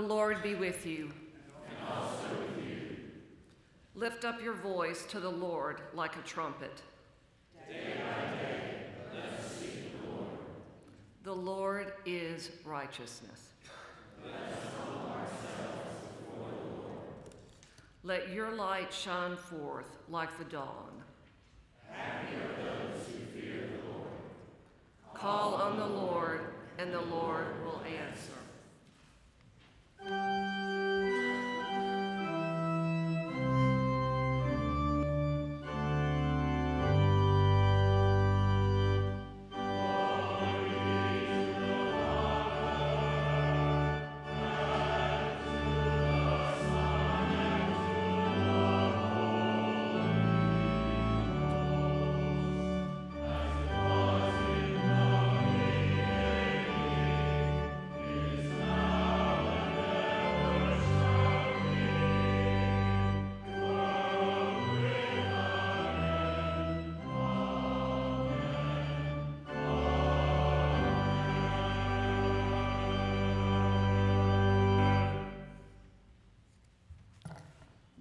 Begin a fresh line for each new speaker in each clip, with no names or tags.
The Lord be with you. Lift up your voice to the Lord like a trumpet.
Day by day, the Lord.
The Lord is righteousness.
Let
your light shine forth like the dawn.
Happy are those who fear the Lord.
Call on the Lord, and the Lord will answer.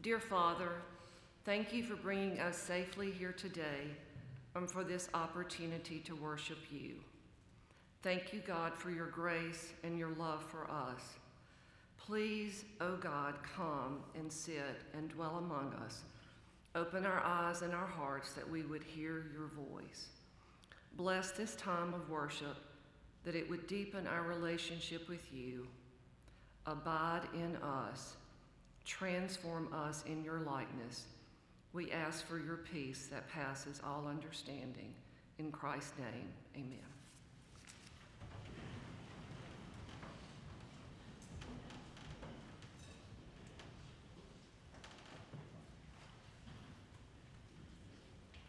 Dear Father, thank you for bringing us safely here today and for this opportunity to worship you. Thank you, God, for your grace and your love for us. Please, O oh God, come and sit and dwell among us. Open our eyes and our hearts that we would hear your voice. Bless this time of worship, that it would deepen our relationship with you. Abide in us Transform us in your likeness. We ask for your peace that passes all understanding. In Christ's name, amen.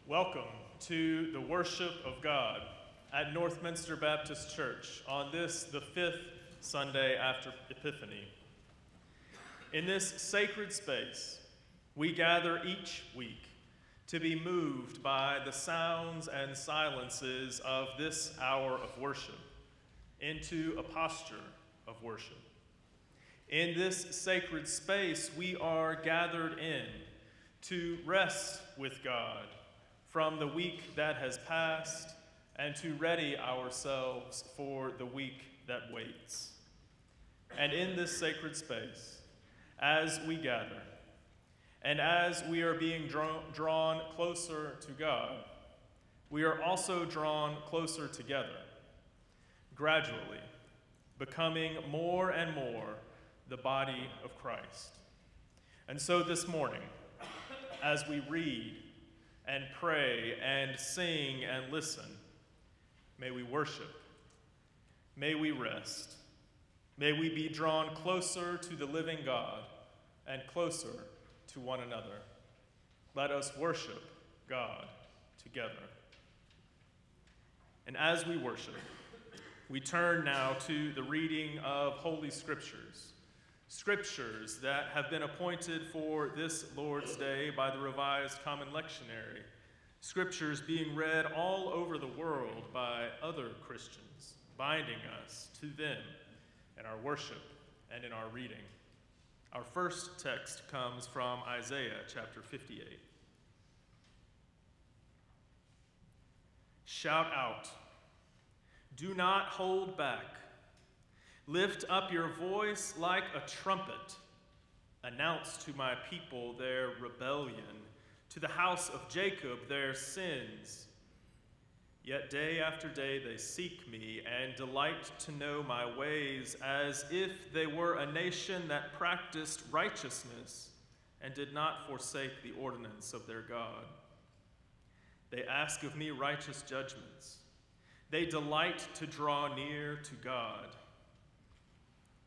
Welcome to the worship of God at Northminster Baptist Church on this, the fifth Sunday after Epiphany. In this sacred space, we gather each week to be moved by the sounds and silences of this hour of worship into a posture of worship. In this sacred space, we are gathered in to rest with God from the week that has passed and to ready ourselves for the week that waits. And in this sacred space, as we gather and as we are being drawn, closer to God, we are also drawn closer together, gradually becoming more and more the body of Christ. And so this morning, as we read and pray and sing and listen, may we worship, may we rest, may we be drawn closer to the living God and closer to one another. Let us worship God together. And as we worship, we turn now to the reading of Holy Scriptures, scriptures that have been appointed for this Lord's Day by the Revised Common Lectionary, scriptures being read all over the world by other Christians, binding us to them in our worship and in our reading. Our first text comes from Isaiah chapter 58. Shout out, do not hold back. Lift up your voice like a trumpet. Announce to my people their rebellion, to the house of Jacob their sins. Yet day after day they seek me and delight to know my ways, as if they were a nation that practiced righteousness and did not forsake the ordinance of their God. They ask of me righteous judgments. They delight to draw near to God.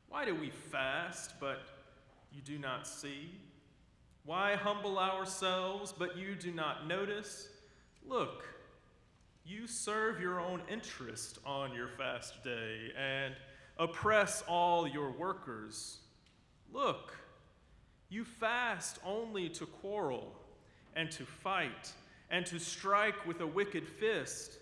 Why do we fast, but you do not see? Why humble ourselves, but you do not notice? Look, you serve your own interest on your fast day and oppress all your workers. Look, you fast only to quarrel and to fight and to strike with a wicked fist.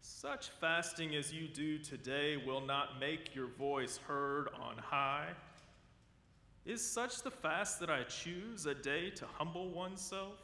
Such fasting as you do today will not make your voice heard on high. Is such the fast that I choose a day to humble oneself?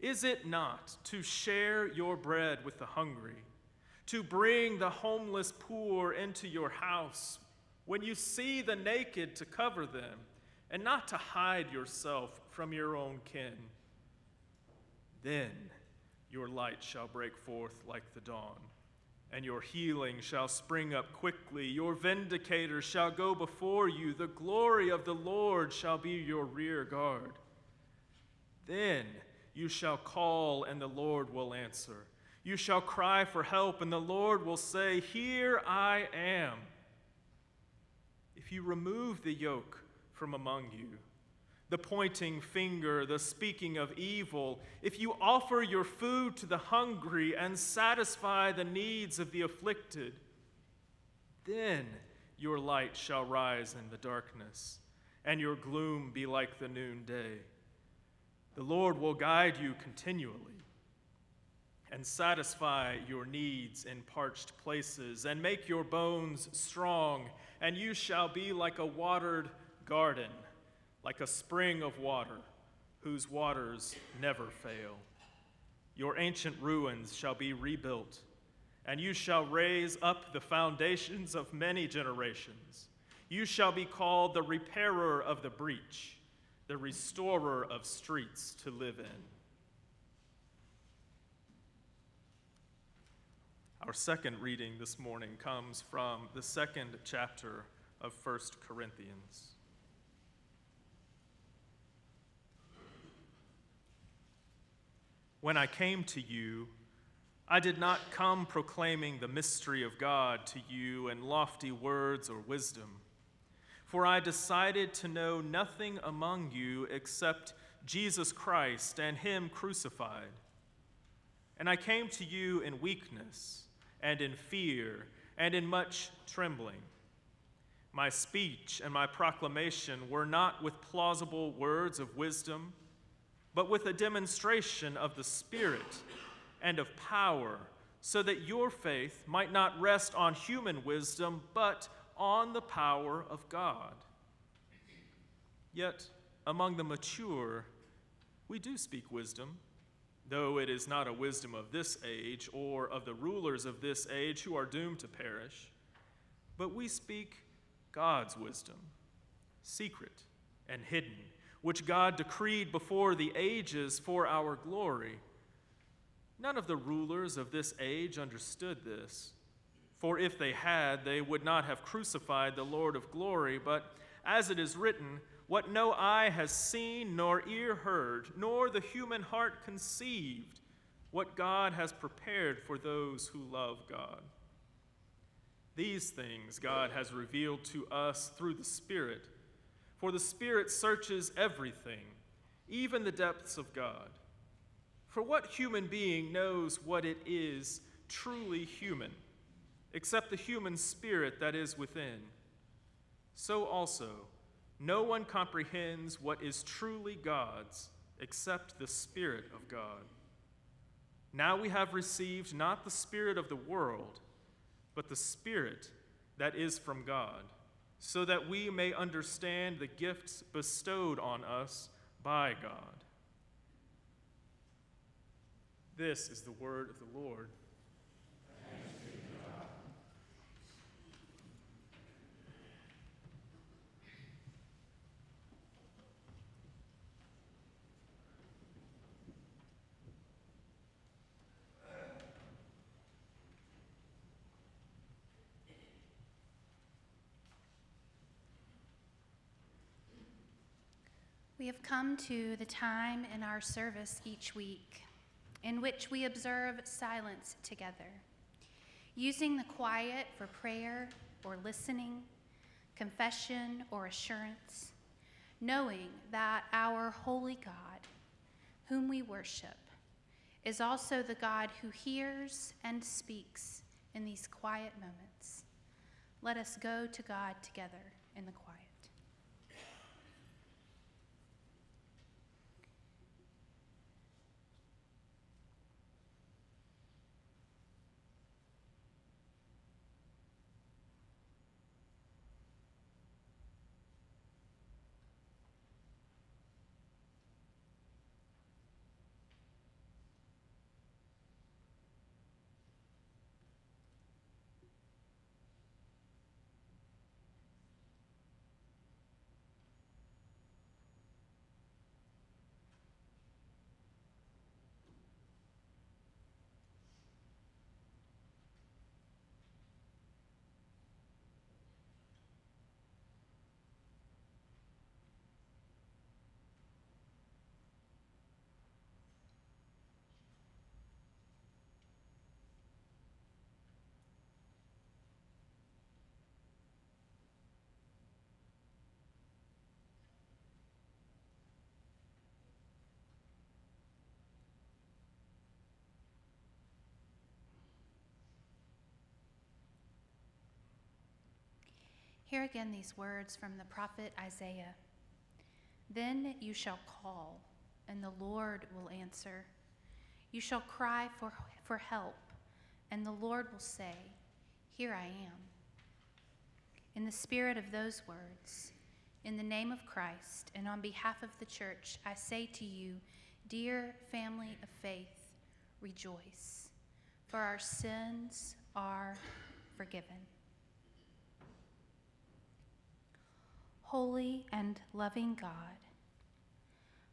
Is it not to share your bread with the hungry, to bring the homeless poor into your house, when you see the naked to cover them, and not to hide yourself from your own kin? Then your light shall break forth like the dawn and your healing shall spring up quickly. Your vindicator shall go before you. The glory of the Lord shall be your rear guard. Then you shall call, and the Lord will answer. You shall cry for help, and the Lord will say, Here I am. If you remove the yoke from among you, the pointing finger, the speaking of evil, if you offer your food to the hungry and satisfy the needs of the afflicted, then your light shall rise in the darkness, and your gloom be like the noonday. The Lord will guide you continually and satisfy your needs in parched places, and make your bones strong, and you shall be like a watered garden like a spring of water whose waters never fail. Your ancient ruins shall be rebuilt, and you shall raise up the foundations of many generations. You shall be called the repairer of the breach, the restorer of streets to live in. Our second reading this morning comes from the second chapter of 1 Corinthians. When I came to you, I did not come proclaiming the mystery of God to you in lofty words or wisdom, for I decided to know nothing among you except Jesus Christ and Him crucified. And I came to you in weakness and in fear and in much trembling. My speech and my proclamation were not with plausible words of wisdom but with a demonstration of the Spirit and of power, so that your faith might not rest on human wisdom, but on the power of God. Yet, among the mature, we do speak wisdom, though it is not a wisdom of this age or of the rulers of this age who are doomed to perish, but we speak God's wisdom, secret and hidden which God decreed before the ages for our glory. None of the rulers of this age understood this, for if they had, they would not have crucified the Lord of glory. But as it is written, what no eye has seen, nor ear heard, nor the human heart conceived, what God has prepared for those who love God. These things God has revealed to us through the Spirit. For the Spirit searches everything, even the depths of God. For what human being knows what it is truly human, except the human spirit that is within? So also, no one comprehends what is truly God's except the Spirit of God. Now we have received not the Spirit of the world, but the Spirit that is from God so that we may understand the gifts bestowed on us by God. This is the word of the Lord.
We have come to the time in our service each week in which we observe silence together, using the quiet for prayer or listening, confession or assurance, knowing that our holy God, whom we worship, is also the God who hears and speaks in these quiet moments. Let us go to God together in the quiet. Hear again these words from the prophet Isaiah Then you shall call, and the Lord will answer. You shall cry for, for help, and the Lord will say, Here I am. In the spirit of those words, in the name of Christ, and on behalf of the church, I say to you, dear family of faith, rejoice, for our sins are forgiven. Holy and loving God,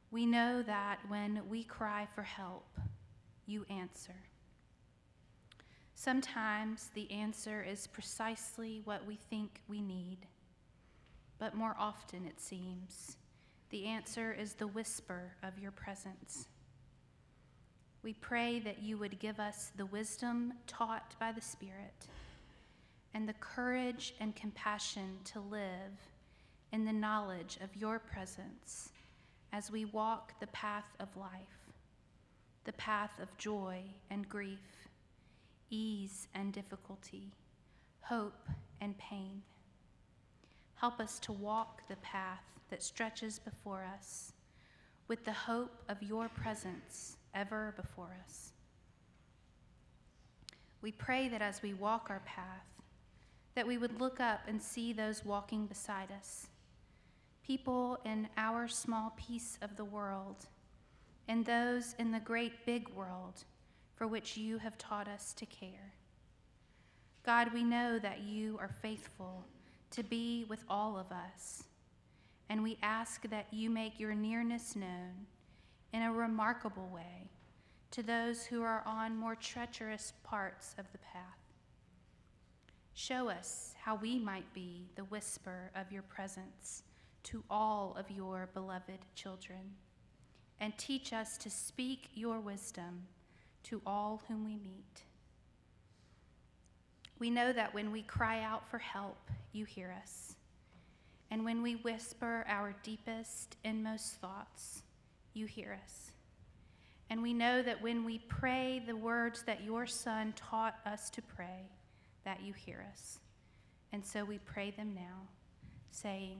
we know that when we cry for help, you answer. Sometimes the answer is precisely what we think we need, but more often it seems the answer is the whisper of your presence. We pray that you would give us the wisdom taught by the Spirit and the courage and compassion to live in the knowledge of your presence as we walk the path of life, the path of joy and grief, ease and difficulty, hope and pain. Help us to walk the path that stretches before us with the hope of your presence ever before us. We pray that as we walk our path, that we would look up and see those walking beside us people in our small piece of the world, and those in the great big world for which you have taught us to care. God, we know that you are faithful to be with all of us, and we ask that you make your nearness known in a remarkable way to those who are on more treacherous parts of the path. Show us how we might be the whisper of your presence to all of your beloved children, and teach us to speak your wisdom to all whom we meet. We know that when we cry out for help, you hear us. And when we whisper our deepest, inmost thoughts, you hear us. And we know that when we pray the words that your Son taught us to pray, that you hear us. And so we pray them now, saying,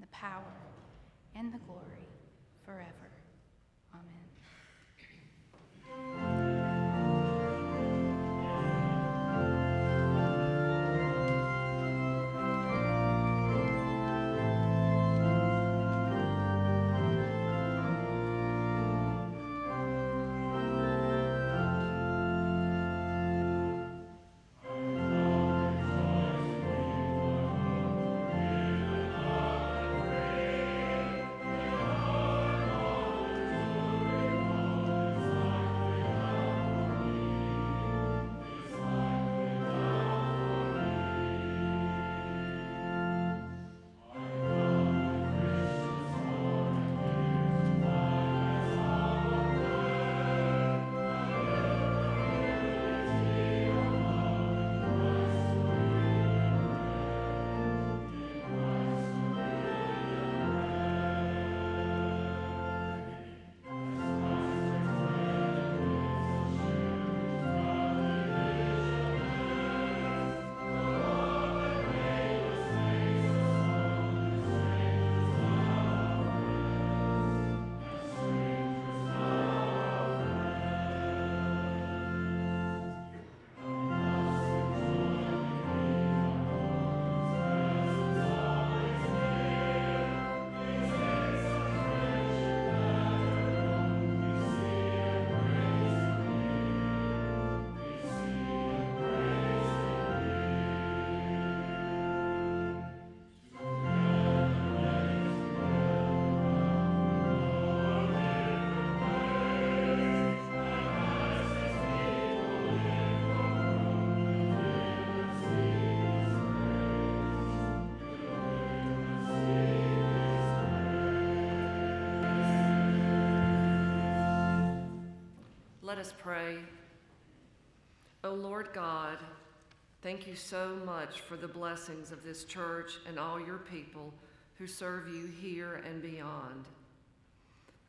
the power, and the glory forever.
Us pray. O Lord God, thank you so much for the blessings of this church and all your people who serve you here and beyond.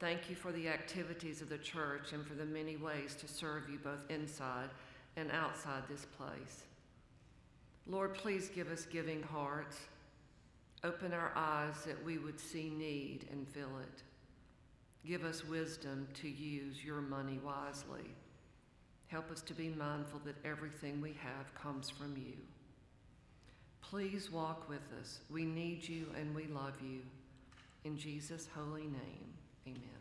Thank you for the activities of the church and for the many ways to serve you both inside and outside this place. Lord, please give us giving hearts. Open our eyes that we would see need and fill it. Give us wisdom to use your money wisely. Help us to be mindful that everything we have comes from you. Please walk with us. We need you and we love you. In Jesus' holy name, amen.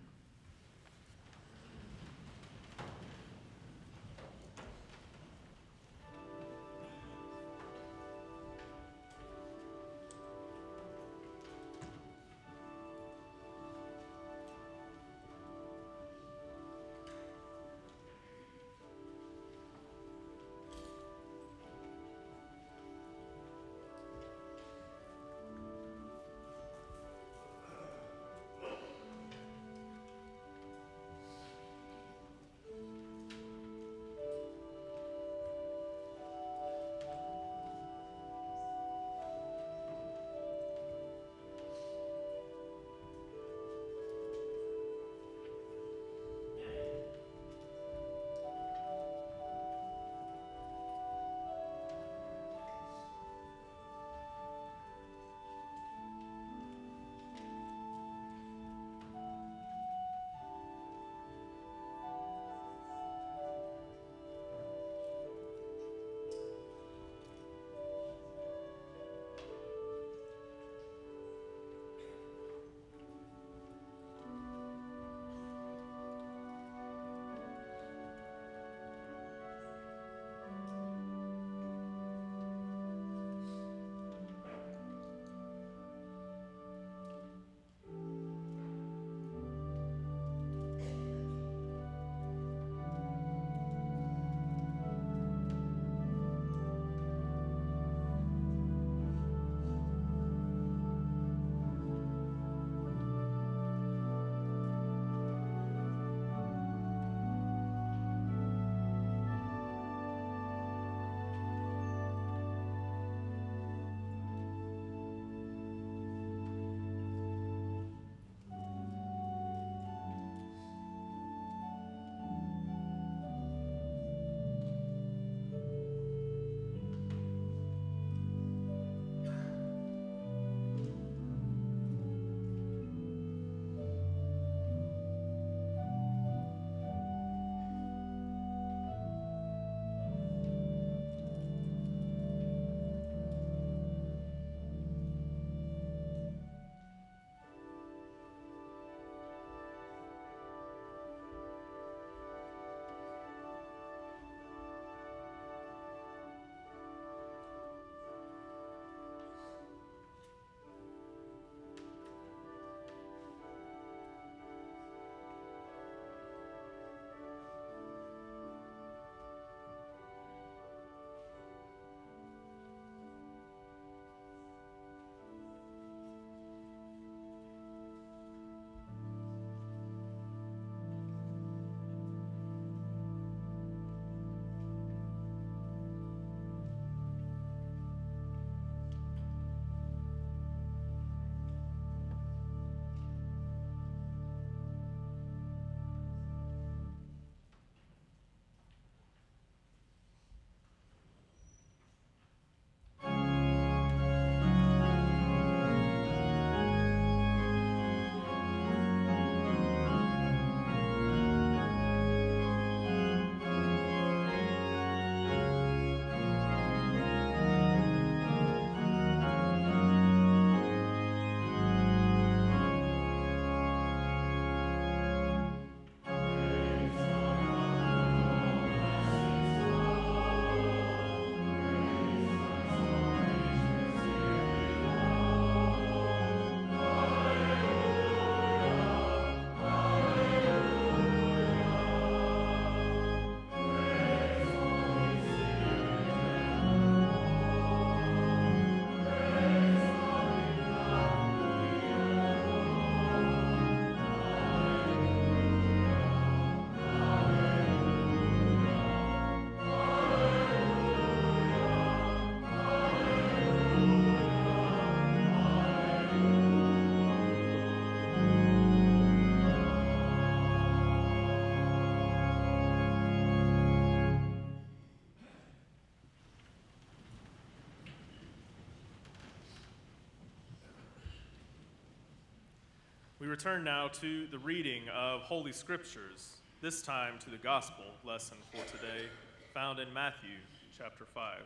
Return now to the reading of Holy Scriptures, this time to the Gospel lesson for today, found in Matthew chapter 5.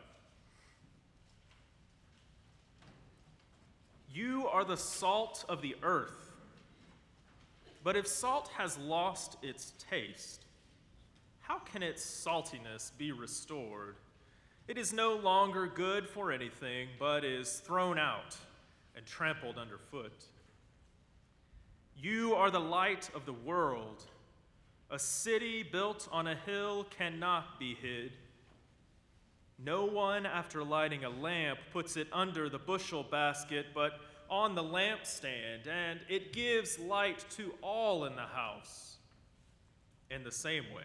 You are the salt of the earth. But if salt has lost its taste, how can its saltiness be restored? It is no longer good for anything, but is thrown out and trampled underfoot. You are the light of the world. A city built on a hill cannot be hid. No one, after lighting a lamp, puts it under the bushel basket, but on the lampstand, and it gives light to all in the house. In the same way,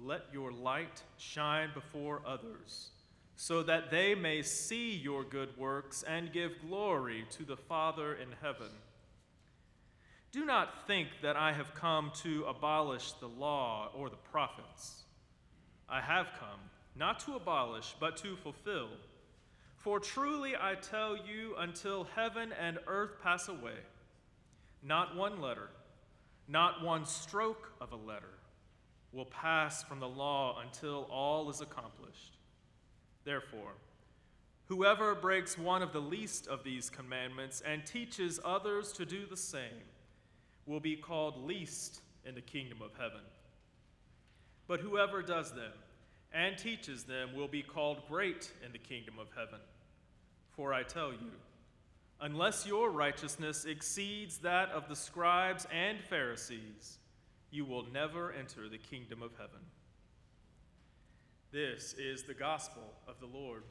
let your light shine before others, so that they may see your good works and give glory to the Father in heaven. Do not think that I have come to abolish the law or the prophets. I have come not to abolish, but to fulfill. For truly I tell you, until heaven and earth pass away, not one letter, not one stroke of a letter will pass from the law until all is accomplished. Therefore, whoever breaks one of the least of these commandments and teaches others to do the same will be called least in the kingdom of heaven. But whoever does them and teaches them will be called great in the kingdom of heaven. For I tell you, unless your righteousness exceeds that of the scribes and Pharisees, you will never enter the kingdom of heaven. This is the gospel of the Lord.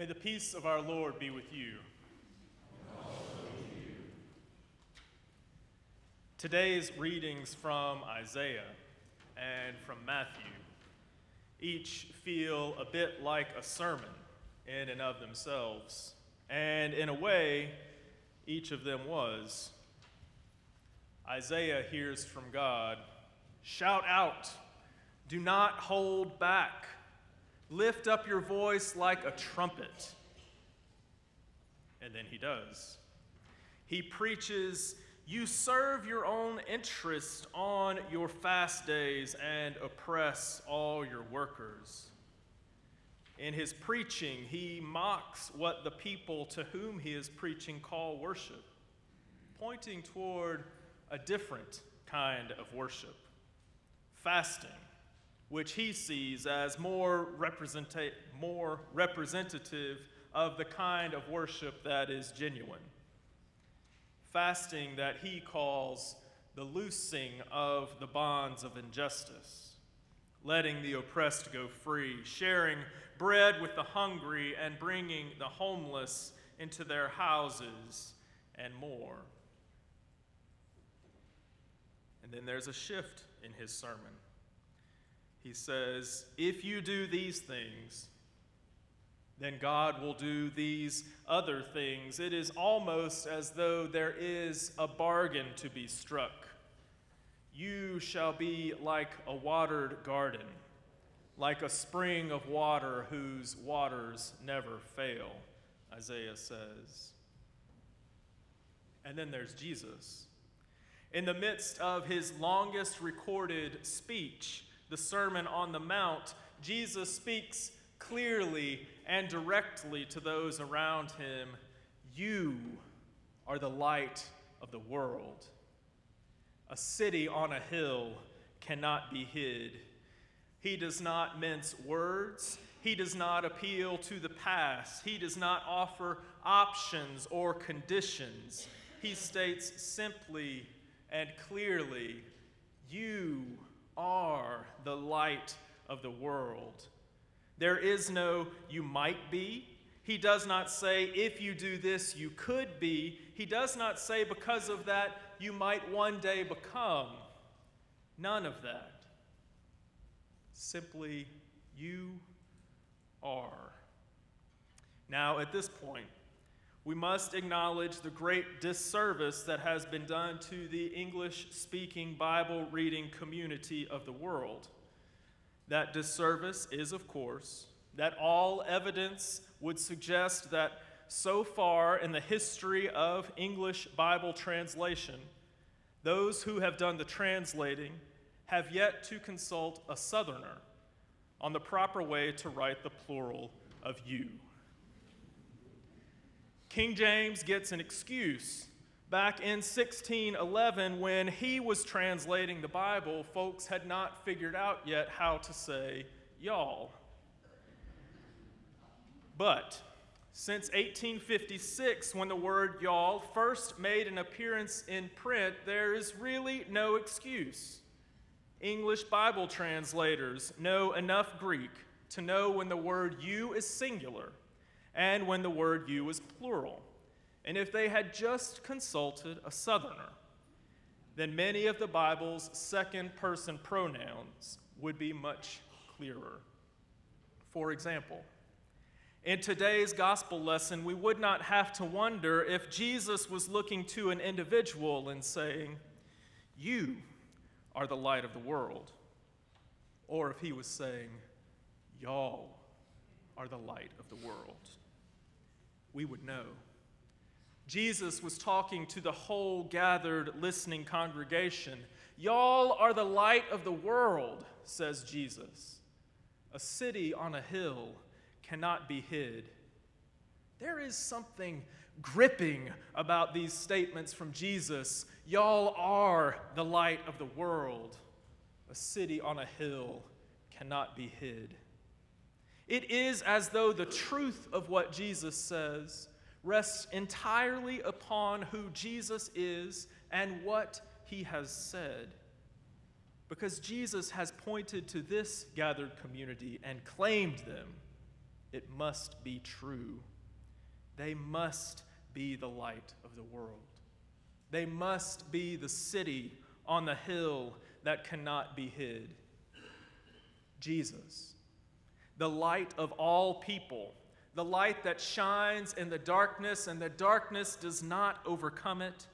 May the peace of our Lord be with you. Today's readings from Isaiah and from Matthew each feel a bit like a sermon in and of themselves, and in a way, each of them was. Isaiah hears from God Shout out, do not hold back. Lift up your voice like a trumpet. And then he does. He preaches, You serve your own interest on your fast days and oppress all your workers. In his preaching, he mocks what the people to whom he is preaching call worship, pointing toward a different kind of worship fasting, which he sees as more, representa- more representative of the kind of worship that is genuine. Fasting that he calls the loosing of the bonds of injustice, letting the oppressed go free, sharing bread with the hungry, and bringing the homeless into their houses, and more. And then there's a shift in his sermon. He says, If you do these things, then God will do these other things. It is almost as though there is a bargain to be struck. You shall be like a watered garden, like a spring of water whose waters never fail, Isaiah says. And then there's Jesus. In the midst of his longest recorded speech, the Sermon on the Mount, Jesus speaks clearly and directly to those around him You are the light of the world. A city on a hill cannot be hid. He does not mince words. He does not appeal to the past. He does not offer options or conditions. He states simply and clearly, You are the light of the world. There is no you might be. He does not say, if you do this, you could be. He does not say, because of that, you might one day become. None of that. Simply, you are. Now, at this point, we must acknowledge the great disservice that has been done to the English speaking Bible reading community of the world. That disservice is, of course, that all evidence would suggest that so far in the history of English Bible translation, those who have done the translating have yet to consult a Southerner on the proper way to write the plural of you. King James gets an excuse. Back in 1611, when he was translating the Bible, folks had not figured out yet how to say y'all. But since 1856, when the word y'all first made an appearance in print, there is really no excuse. English Bible translators know enough Greek to know when the word you is singular and when the word you is plural. And if they had just consulted a Southerner, then many of the Bible's second person pronouns would be much clearer. For example, in today's gospel lesson, we would not have to wonder if Jesus was looking to an individual and saying, You are the light of the world, or if he was saying, Y'all are the light of the world we would know. Jesus was talking to the whole gathered, listening congregation. Y'all are the light of the world, says Jesus. A city on a hill cannot be hid. There is something gripping about these statements from Jesus. Y'all are the light of the world. A city on a hill cannot be hid. It is as though the truth of what Jesus says rests entirely upon who Jesus is and what he has said. Because Jesus has pointed to this gathered community and claimed them, it must be true. They must be the light of the world. They must be the city on the hill that cannot be hid. Jesus the light of all people, the light that shines in the darkness and the darkness does not overcome it.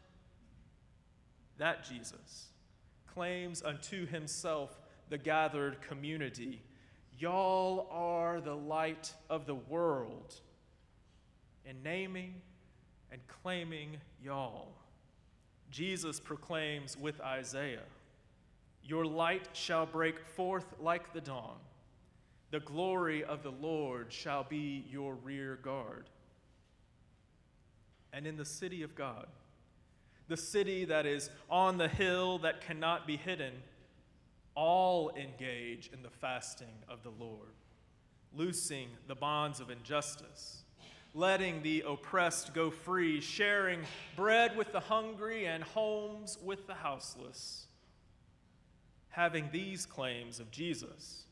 That Jesus claims unto himself the gathered community. Y'all are the light of the world. In naming and claiming y'all. Jesus proclaims with Isaiah Your light shall break forth like the dawn, the glory of the Lord shall be your rear guard. And in the city of God, the city that is on the hill that cannot be hidden, all engage in the fasting of the Lord, loosing the bonds of injustice, letting the oppressed go free, sharing bread with the hungry and homes with the houseless. Having these claims of Jesus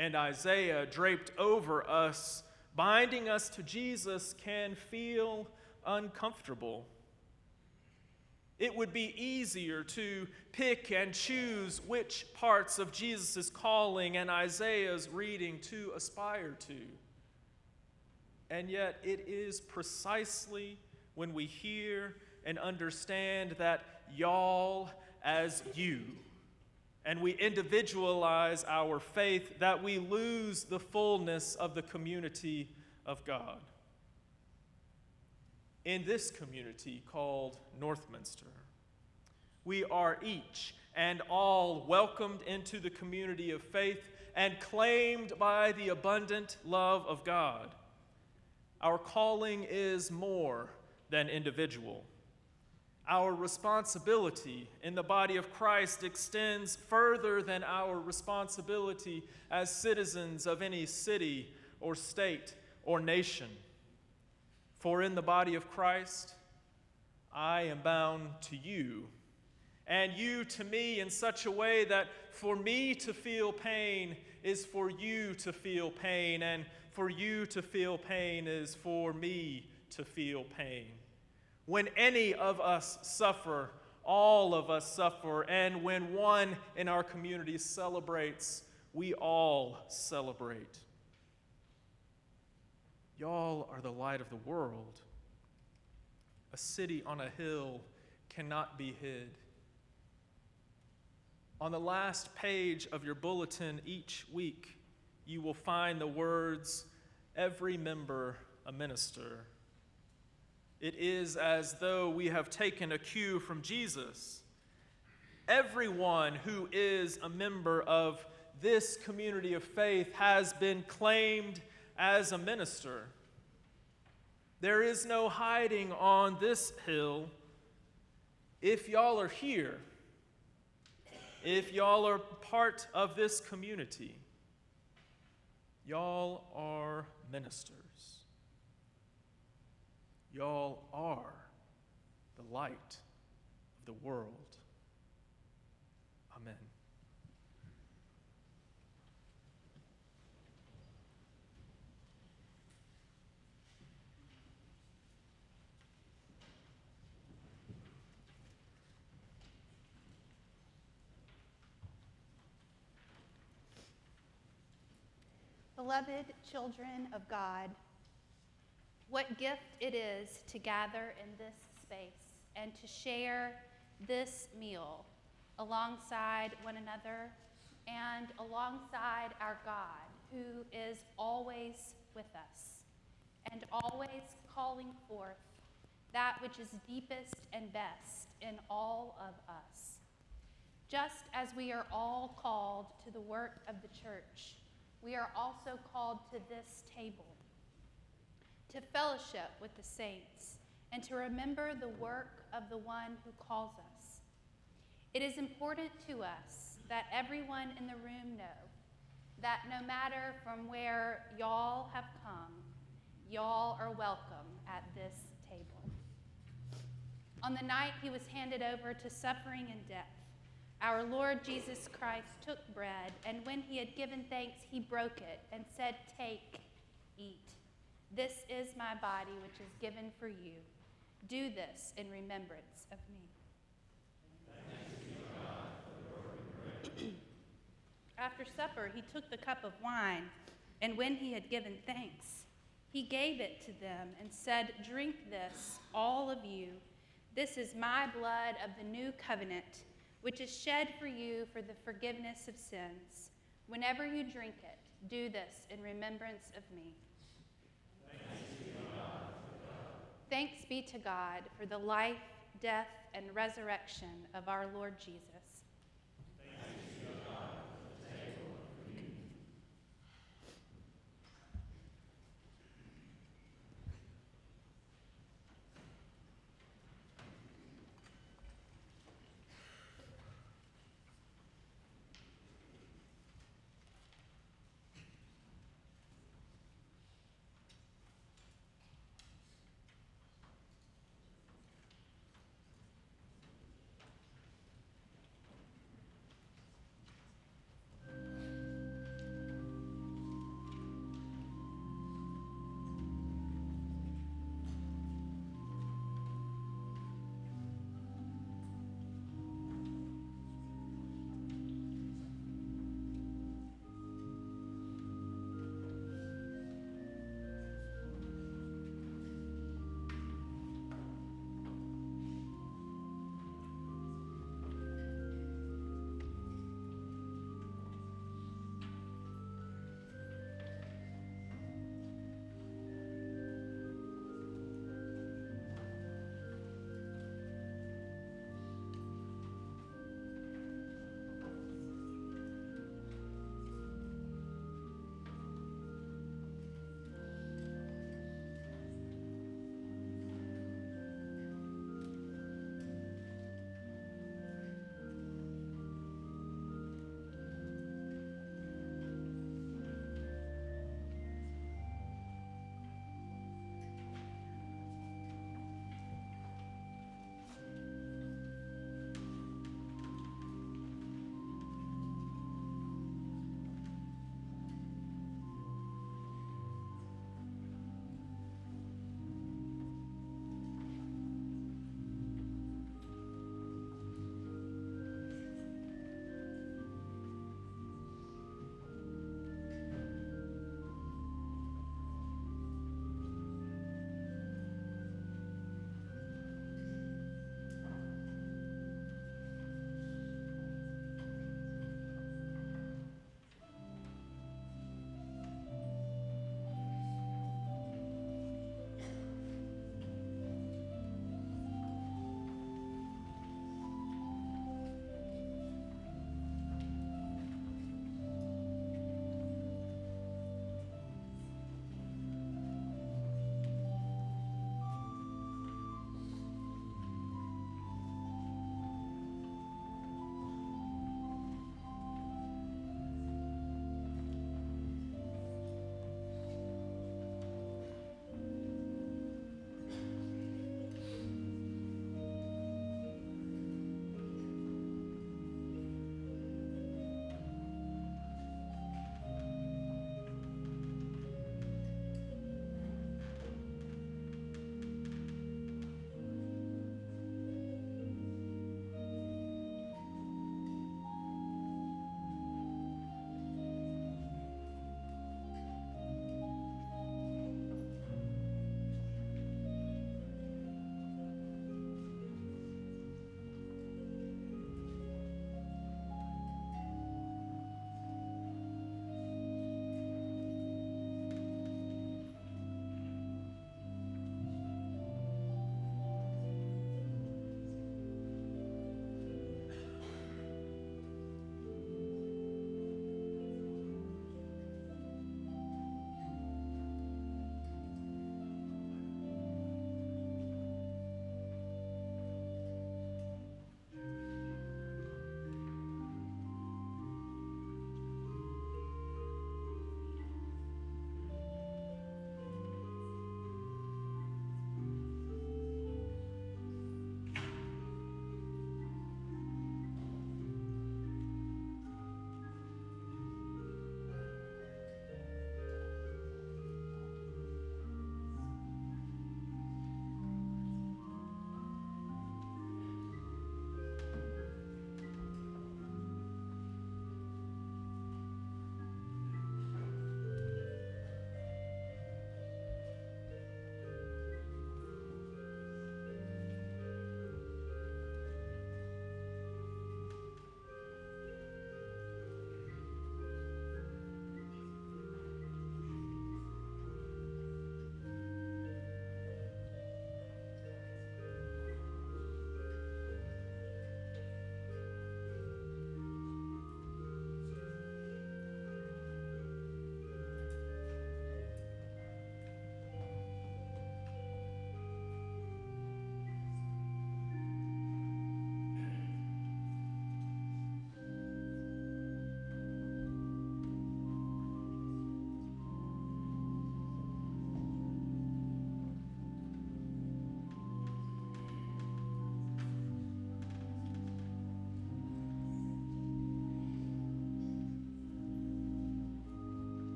and Isaiah draped over us, binding us to Jesus, can feel uncomfortable it would be easier to pick and choose which parts of Jesus' calling and Isaiah's reading to aspire to. And yet, it is precisely when we hear and understand that y'all as you, and we individualize our faith, that we lose the fullness of the community of God in this community called Northminster. We are each and all welcomed into the community of faith and claimed by the abundant love of God. Our calling is more than individual. Our responsibility in the body of Christ extends further than our responsibility as citizens of any city or state or nation. For in the body of Christ, I am bound to you, and you to me in such a way that for me to feel pain is for you to feel pain, and for you to feel pain is for me to feel pain. When any of us suffer, all of us suffer, and when one in our community celebrates, we all celebrate. Y'all are the light of the world. A city on a hill cannot be hid. On the last page of your bulletin each week, you will find the words, Every member a minister. It is as though we have taken a cue from Jesus. Everyone who is a member of this community of faith has been claimed as a minister. There is no hiding on this hill if y'all are here, if y'all are part of this community. Y'all are ministers. Y'all are the light of the world. Amen.
Beloved children of God, what gift it is to gather in this space and to share this meal alongside one another and alongside our God, who is always with us and always calling forth that which is deepest and best in all of us. Just as we are all called to the work of the church we are also called to this table to fellowship with the saints and to remember the work of the one who calls us. It is important to us that everyone in the room know that no matter from where y'all have come, y'all are welcome at this table. On the night he was handed over to suffering and death, our Lord Jesus Christ took bread, and when he had given thanks, he broke it and said, Take, eat. This is my body, which is given for you. Do this in remembrance of me. After supper, he took the cup of wine, and when he had given thanks, he gave it to them and said, Drink this, all of you. This is my blood of the new covenant which is shed for you for the forgiveness of sins. Whenever you drink it, do this in remembrance of me. Thanks be, to God for the life, death, and resurrection of our Lord Jesus.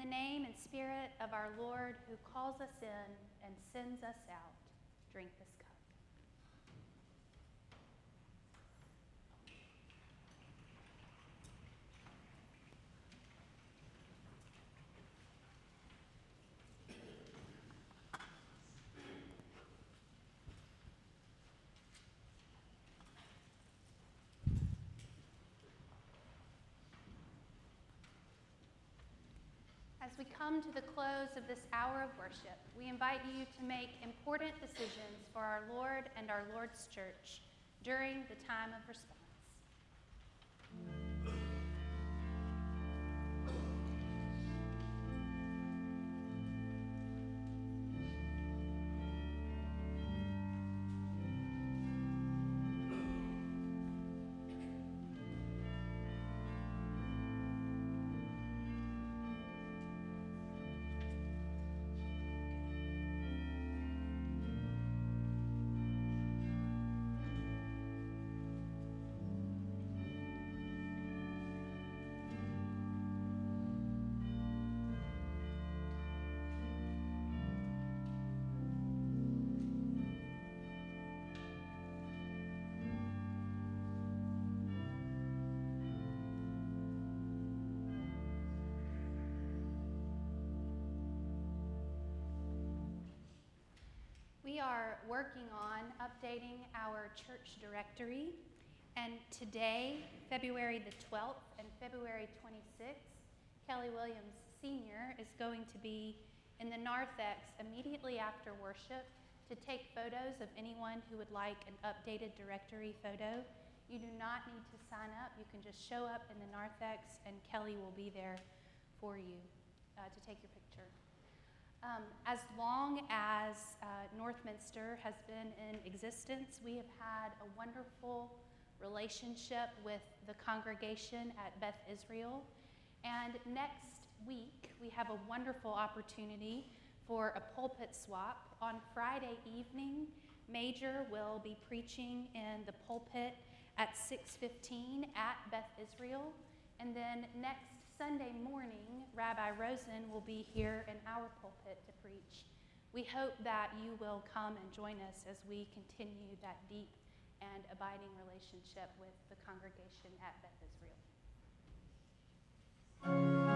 The name and spirit of our Lord who calls us in and sends us out, drink this cup. As we come to the close of this hour of worship, we invite you to make important decisions for our Lord and our Lord's church during the time of response. We are working on updating our church directory, and today, February the 12th and February 26th, Kelly Williams Sr. is going to be in the narthex immediately after worship to take photos of anyone who would like an updated directory photo. You do not need to sign up. You can just show up in the narthex, and Kelly will be there for you uh, to take your picture. Um, as long as uh, Northminster has been in existence, we have had a wonderful relationship with the congregation at Beth Israel. And next week, we have a wonderful opportunity for a pulpit swap. On Friday evening, Major will be preaching in the pulpit at 6:15 at Beth Israel, and then next Sunday morning, Rabbi Rosen will be here in our pulpit to preach. We hope that you will come and join us as we continue that deep and abiding relationship with the congregation at Beth Israel.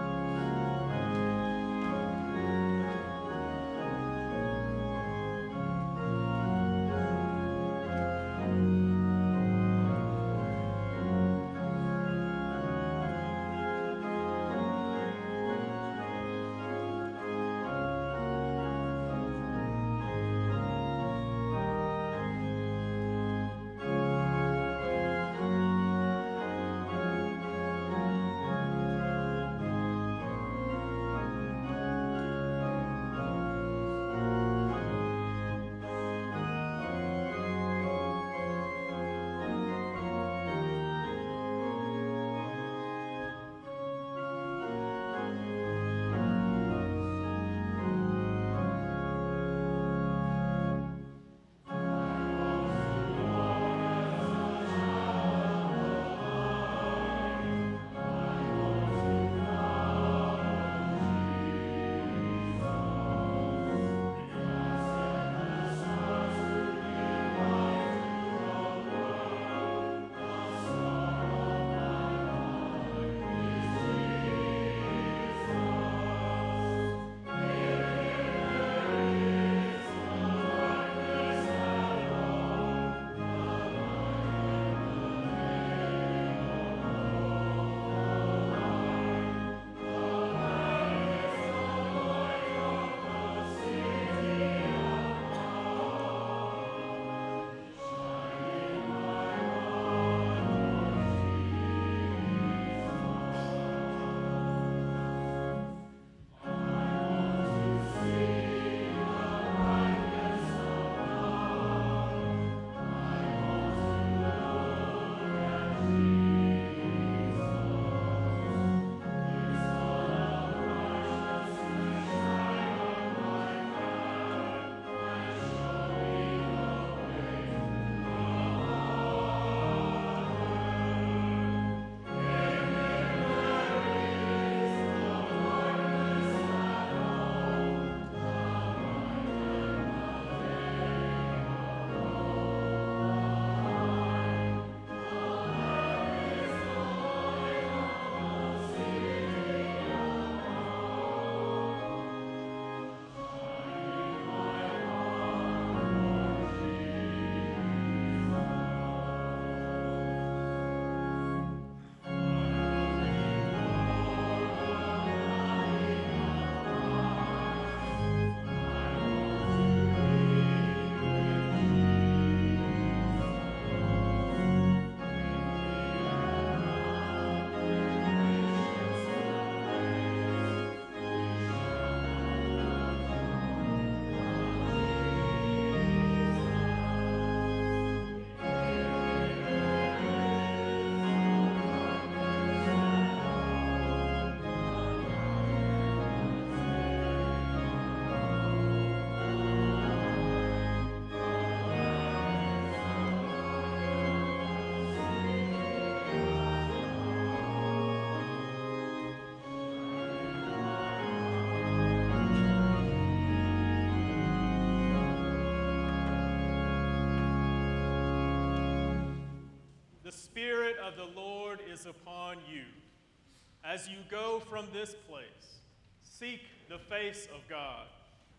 As you go from this place, seek the face of God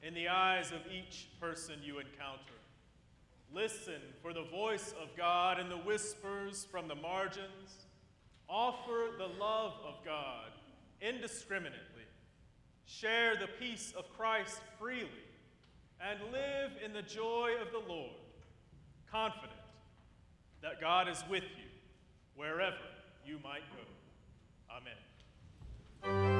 in the eyes of each person you encounter. Listen for the voice of God in the whispers from the margins. Offer the love of God indiscriminately. Share the peace of Christ freely. And live in the joy of the Lord, confident that God is with you wherever you might go. Amen. Bye.